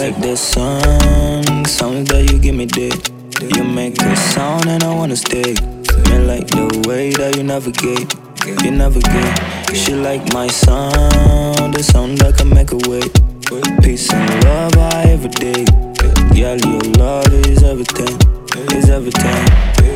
like the song, sound that you give me day. You make a sound and I wanna stay. Me like the way that you navigate, you navigate. She like my sound, the sound that can make a way. Peace and love I every day. Girl, your love is everything, is everything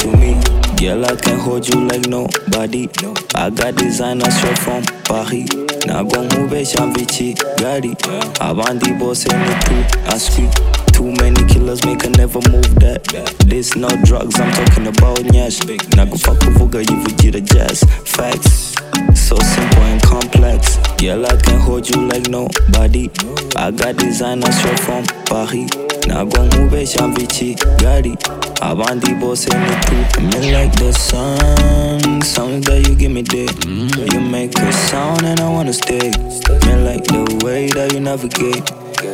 to me. Girl, I can hold you like nobody. I got designer straight from Paris. Ntabwo nkubeshya mviki gari abandi bose ni tu aswi Too I many killers make I never move that. This no drugs I'm talking about nyash Nagupfa kuvuga yivugira jazz. Facts. So simple and complex. Girl I can hold you like nobody. I got designers straight from Paris. Ntabwo nkubeshya mviki gari abandi bose ni tu. Me like the sun. Sound that you give me day You sound and I wanna stay. Me like the way that you navigate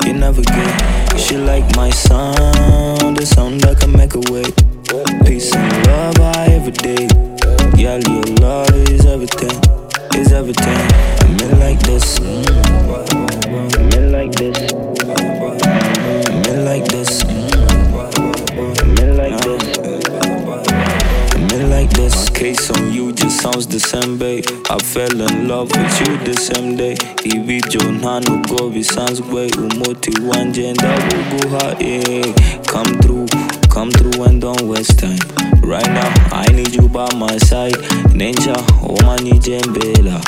You navigate She like my sound The sound that can make a way. Peace and love I every day. Girl your love is everything Is everything. Me like this. Me like this this Case on you just sounds the same babe. I fell in love with you the same day. Ibi ibibyo nta nubwo bisanzwe umuti wanjye ndawuguha yeah. Come through, come through and don't waste time. Right now, I need you by my side. Ninja, umanyije mbela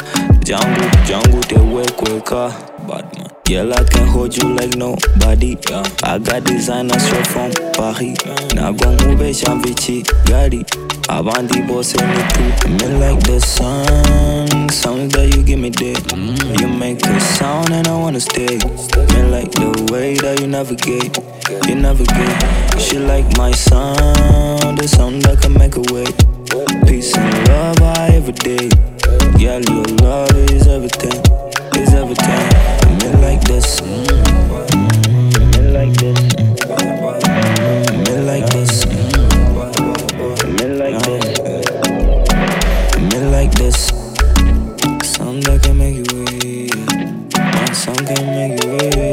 Jangu, jangu tewe kweka. Badman Girl, I can hold you like nobody I got designers straight from Paris. Ntabwo nkubeshya mviki gari abandi bose ni tu Me like the sun. Sound that you give me day mm-hmm. You make a sound and I wanna stay Me like the way that you navigate. You navigate. She like my sound. The sound that can make a way Peace and love I every day Girl, your love yeah.